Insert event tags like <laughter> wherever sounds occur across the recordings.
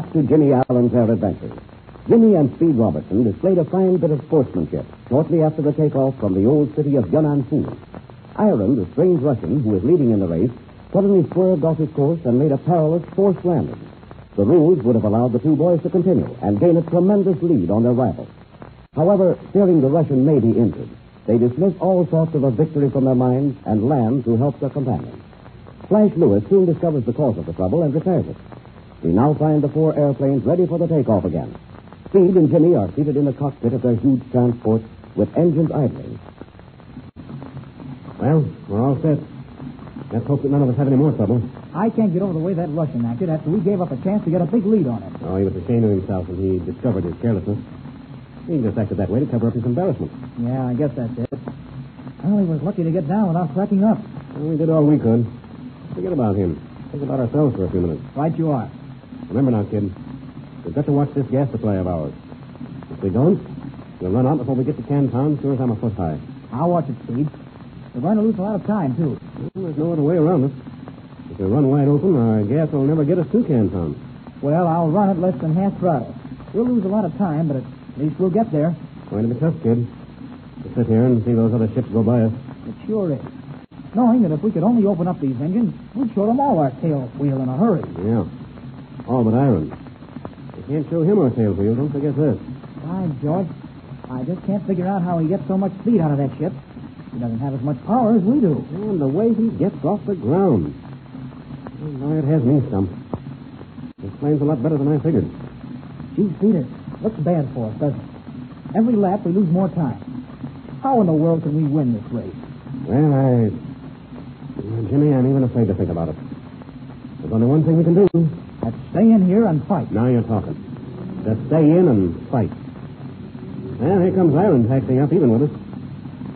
back to Jimmy Allen's air adventures. Jimmy and Speed Robertson displayed a fine bit of sportsmanship shortly after the takeoff from the old city of Yunnan-Fu. The strange Russian who was leading in the race, suddenly swerved off his course and made a perilous forced landing. The rules would have allowed the two boys to continue and gain a tremendous lead on their rivals. However, fearing the Russian may be injured, they dismissed all thoughts of a victory from their minds and land to help their companions. Flash Lewis soon discovers the cause of the trouble and repairs it. We now find the four airplanes ready for the takeoff again. Speed and Jimmy are seated in the cockpit of their huge transport with engines idling. Well, we're all set. Let's hope that none of us have any more trouble. I can't get over the way that Russian acted after we gave up a chance to get a big lead on him. Oh, he was ashamed of himself when he discovered his carelessness. He just acted that way to cover up his embarrassment. Yeah, I guess that's it. Well, he was lucky to get down without cracking up. Well, we did all we could. Forget about him. Think about ourselves for a few minutes. Right you are. Remember now, kid, we've got to watch this gas supply of ours. If we don't, we'll run out before we get to Canton, sure as I'm a foot high. I'll watch it, Speed. We're going to lose a lot of time, too. Well, there's no other way around it. If we run wide open, our gas will never get us to Canton. Well, I'll run it less than half throttle. We'll lose a lot of time, but at least we'll get there. Going to be tough, kid. To sit here and see those other ships go by us. It sure is. Knowing that if we could only open up these engines, we'd show them all our tail wheel in a hurry. Yeah. All but Iron. We can't show him our tail wheel. Don't forget this. By George, I just can't figure out how he gets so much speed out of that ship. He doesn't have as much power as we do. And the way he gets off the ground. Well, now it has me stumped. Plane's a lot better than I figured. Gee, Peter, looks bad for us, doesn't it? Every lap we lose more time. How in the world can we win this race? Well, I. Well, Jimmy, I'm even afraid to think about it. There's only one thing we can do. Stay in here and fight. Now you're talking. Just stay in and fight. Well, here comes Iron taxiing up even with us.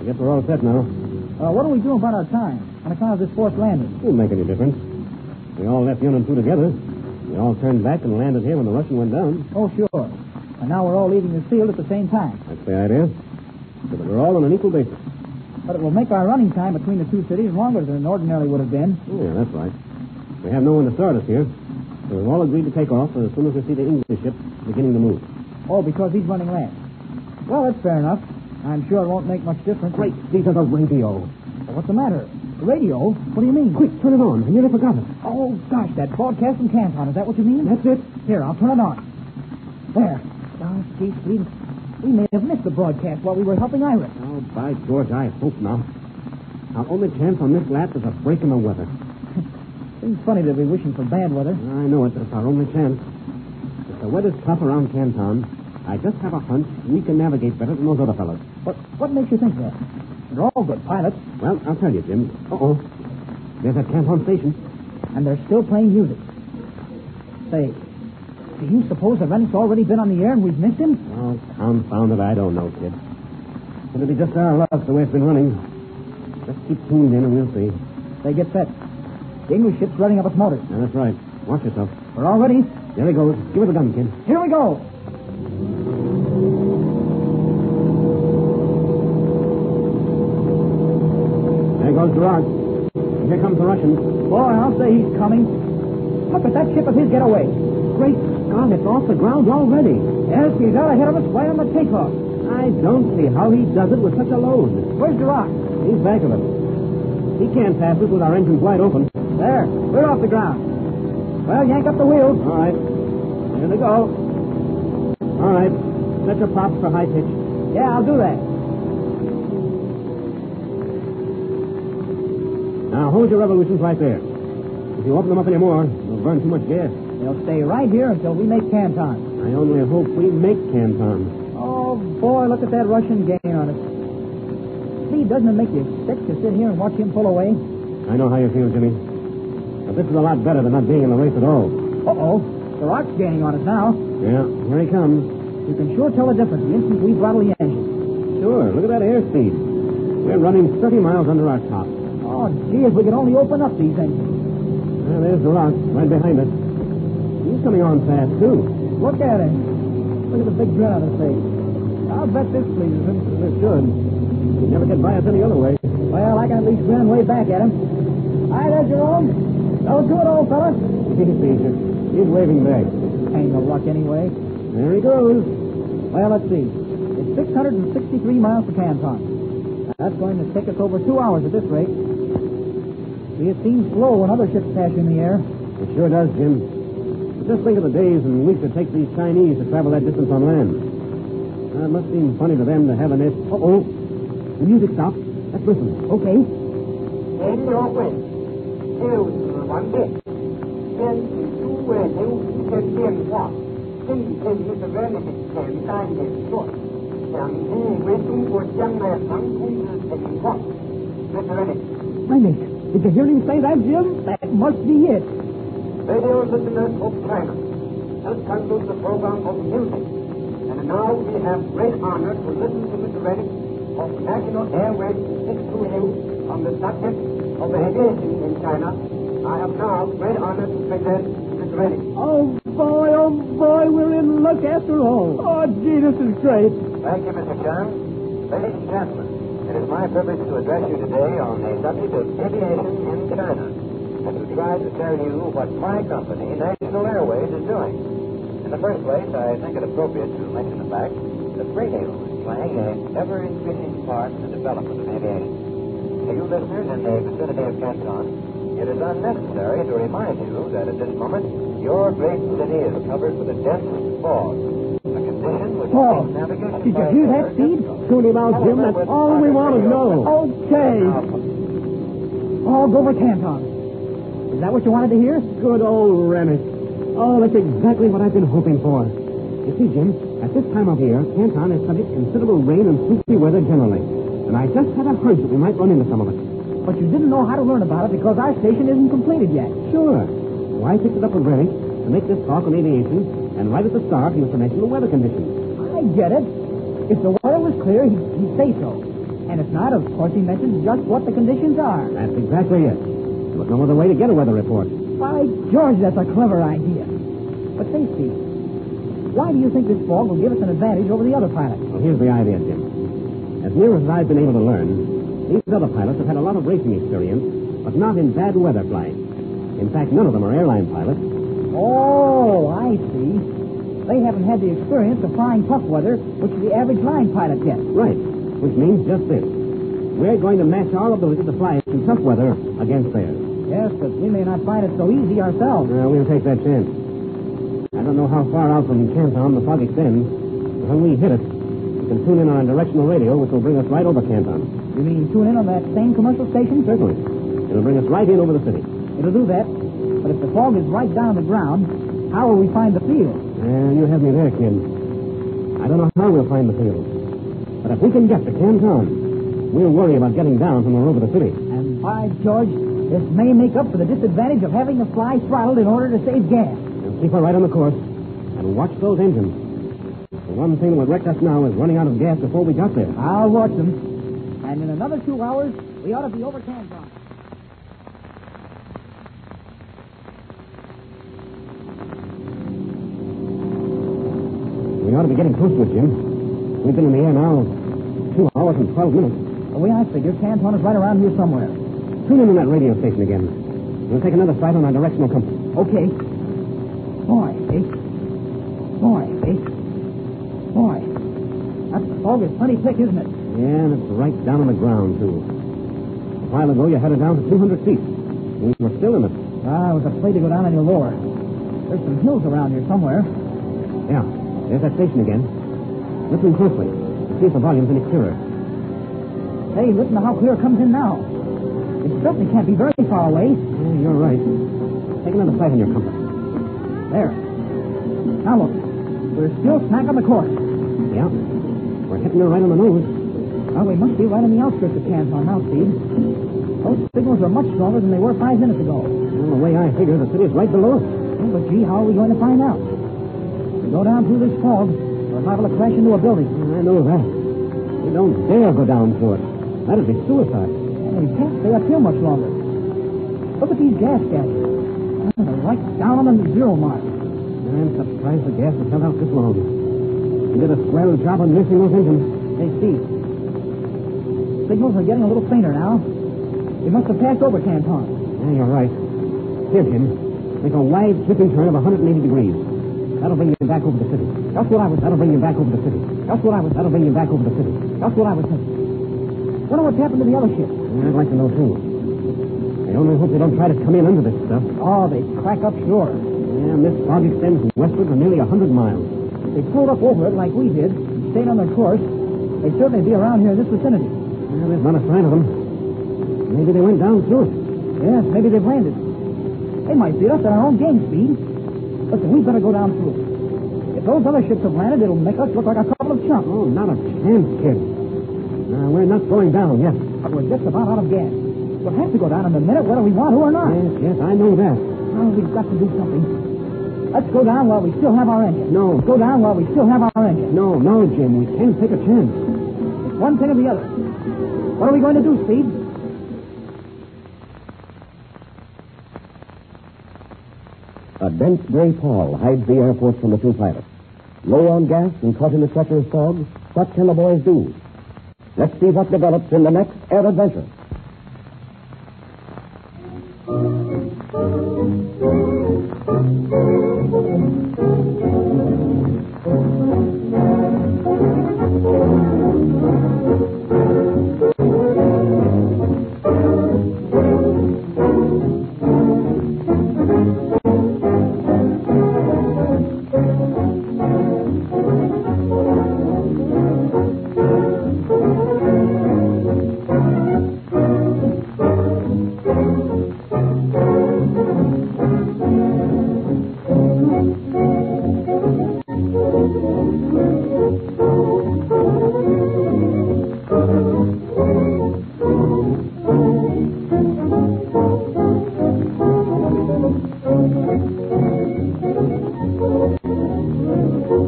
I guess we're all set now. Uh, what do we do about our time on account of this forced landing? It won't make any difference. We all left Yunnan-Fu together. We all turned back and landed here when the Russian went down. Oh, sure. And now we're all leaving the field at the same time. That's the idea. So that we're all on an equal basis. But it will make our running time between the two cities longer than it ordinarily would have been. Yeah, that's right. We have no one to start us here. We've all agreed to take off as soon as we see the English ship beginning to move. Oh, because he's running last. Well, that's fair enough. I'm sure it won't make much difference. Great, these are the radio. Well, what's the matter? The radio? What do you mean? Quick, turn it on. I nearly forgot it. Oh, gosh, that broadcast from Canton. Is that what you mean? That's it. Here, I'll turn it on. There. Oh, gee, Speed. We may have missed the broadcast while we were helping Iris. Oh, by George, I hope not. Our only chance on this lap is a break in the weather. Seems funny to be wishing for bad weather. I know it, but it's our only chance. If the weather's tough around Canton, I just have a hunch we can navigate better than those other fellows. What, what makes you think that? They're all good pilots. Well, I'll tell you, Jim. Uh-oh. There's that Canton station. And they're still playing music. Say, do you suppose the Rennick's already been on the air and we've missed him? Oh, confound it, I don't know, kid. It'll be just our luck the way it's been running. Just keep tuned in and we'll see. They get set. The English ship's running up its motors. Yeah, that's right. Watch yourself. We're all ready. There he goes. Give her the gun, kid. Here we go. There goes Gerard. Here comes the Russian. Boy, I'll say he's coming. Look at that ship of his get away. Great Scott, it's off the ground already. Yes, he's out ahead of us way on the takeoff. I don't see how he does it with such a load. Where's Duroc? He's back of us. He can't pass us with our engines wide open. There. We're off the ground. Well, yank up the wheels. All right. Here they go. All right. Set your props for high pitch. Yeah, I'll do that. Now hold your revolutions right there. If you open them up any more, you'll burn too much gas. They'll stay right here until we make Canton. I only hope we make Canton. Oh, boy, look at that Russian gang on us. See, doesn't it make you sick to sit here and watch him pull away? I know how you feel, Jimmy. But this is a lot better than not being in the race at all. Uh-oh. Duroc's gaining on us now. Yeah, here he comes. You can sure tell the difference the instant we throttle the engine. Sure, look at that airspeed. We're running 30 miles under our top. Oh, gee, if we could only open up these engines. Well, there's Duroc, right behind us. He's coming on fast, too. Look at him. Look at the big grin on his face. I'll bet this pleases him. It should. He'd never get by us any other way. Well, I can at least grin way back at him. Hi there, Jerome. Don't do it, old fella. <laughs> He's easier. He's waving back. Ain't no luck anyway. There he goes. Well, let's see. It's 663 miles to Canton. That's going to take us over two hours at this rate. See, it seems slow when other ships pass in the air. It sure does, Jim. But just think of the days and weeks it takes these Chinese to travel that distance on land. Uh, it must seem funny to them to have an S. Uh-oh. The music stops. Let's listen. Okay. And your way. Đều từ hoàn đệ. Nên chỉ chú về nếu chỉ thêm tiền hoa. Xin thêm những cái vấn đề kèm tai nghệ thuật. Chẳng đi với Trung Quốc chẳng là thắng cung như tình hoa. Mr. Rennick. Rennick, did you hear him say that, Jim? That must be it. Radio listeners of China, that concludes the program of music. And now we have great honor to listen to Mr. Rennick of National Airways 620 on the subject of aviation in China. I have now great honor to present Mr. Rennick. Oh, boy, oh, boy, we're in luck after all. Oh, gee, this is great. Thank you, Mr. John. Ladies and gentlemen, it is my privilege to address you today on the subject of aviation in China and to try to tell you what my company, National Airways, is doing. In the first place, I think it appropriate to mention the fact that is playing an ever-increasing part in the development of aviation. To you listeners in the vicinity of Canton, it is unnecessary to remind you that at this moment your great city is covered with a dense fog, a condition which Paul, makes navigation did you by hear that, Speed? difficult. Tune him Jim. That's all we want to know. Okay. All over Canton. Is that what you wanted to hear? Good old Rennick. Oh, that's exactly what I've been hoping for. You see, Jim, at this time of year, Canton is subject to considerable rain and sleepy weather generally. And I just had a hunch that we might run into some of it. But you didn't know how to learn about it because our station isn't completed yet. Sure. So I picked it up with Rennick to make this talk on aviation, and right at the start, he was to mention the weather conditions. I get it. If the weather was clear, he'd, he'd say so. And if not, of course, he mentions just what the conditions are. That's exactly it. There was no other way to get a weather report. By George, that's a clever idea. But say, Speed, why do you think this fog will give us an advantage over the other pilots? Well, here's the idea, Jim. As near as I've been able to learn, these other pilots have had a lot of racing experience, but not in bad weather flying. In fact, none of them are airline pilots. Oh, I see. They haven't had the experience of flying tough weather, which the average line pilot gets. Right. Which means just this. We're going to match our ability to fly in tough weather against theirs. Yes, but we may not find it so easy ourselves. Uh, we'll take that chance. I don't know how far out from Canton the fog extends, but when we hit it, we can tune in on a directional radio, which will bring us right over Canton. You mean tune in on that same commercial station? Certainly. It'll bring us right in over the city. It'll do that. But if the fog is right down the ground, how will we find the field? Uh, you have me there, kid. I don't know how we'll find the field. But if we can get to Canton, we'll worry about getting down from the roof of the city. And by George, This may make up for the disadvantage of having the fly throttled in order to save gas. Keep her right on the course. And watch those engines. The one thing that would wreck us now is running out of gas before we got there. I'll watch them. And in another two hours, we ought to be over Canton. We ought to be getting close to it, Jim. We've been in the air now two hours and 12 minutes. The way I figure, Canton is right around here somewhere. Tune in on that radio station again. We'll take another sight on our directional compass. Okay. Boy, eh? Boy, eh? Boy. That fog is plenty thick, isn't it? Yeah, and it's right down on the ground, too. A while ago, you had it down to 200 feet. We were still in it. Ah, I was afraid to go down any lower. There's some hills around here somewhere. Yeah, there's that station again. Listen closely. See if the volume's any clearer. Hey, listen to how clear it comes in now. It certainly can't be very far away. Yeah, you're right. Take another sight on your compass. There. Now look. We're still smack on the course. Yeah. We're hitting her right on the nose. Well, we must be right on the outskirts of Canton now, Speed. Those signals are much stronger than they were five minutes ago. Well, the way I figure, the city's right below us. Oh, but gee, how are we going to find out? If we go down through this fog, we're liable to crash into a building. Mm, I know that. We don't dare go down through it. That'd be suicide. And we can't stay up here much longer. Look at these gas. Oh, they're right down on the zero mark. I'm surprised the gas has held out this long. We did a swell job on missing those engines. Hey, Speed. Signals are getting a little fainter now. We must have passed over Canton. Yeah, you're right. Here, Jim. Make a wide sweeping turn of 180 degrees. That'll bring you back over the city. That's what I was. That'll bring you back over the city. That's what I was. That'll bring you back over the city. That's what I was thinking. Wonder what's happened to the other ship. Yeah, I'd like to know, too. I only hope they don't try to come in under this stuff. Oh, they crack up sure. Yeah, and this fog extends westward for nearly a 100 miles. They pulled up over it like we did, and stayed on their course, they'd certainly be around here in this vicinity. Well, there's not a sign of them. Maybe they went down through it. Yes, maybe they've landed. They might beat us at our own game speed. Listen, we'd better go down through it. If those other ships have landed, it'll make us look like a couple of chumps. Oh, not a chance, kid. Uh, we're not going down yet. But we're just about out of gas. We'll have to go down in a minute whether we want to or not. Yes, yes, I know that. Oh, we've got to do something. Let's go down while we still have our engine. No. Go down while we still have our engine. No, no, Jim. We can't take a chance. It's one thing or the other. What are we going to do, Speed? A dense gray pall hides the Air Force from the two pilots. Low on gas and caught in the treacherous fog, what can the boys do? Let's see what develops in the next air adventure.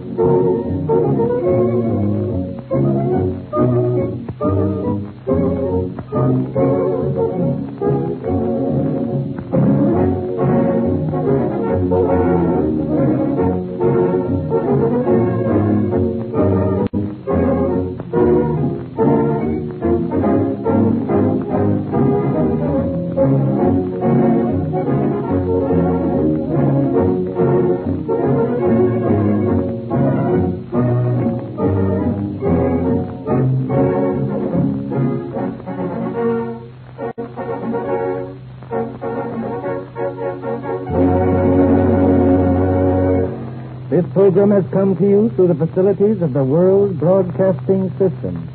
This program has come to you through the facilities of the World Broadcasting System.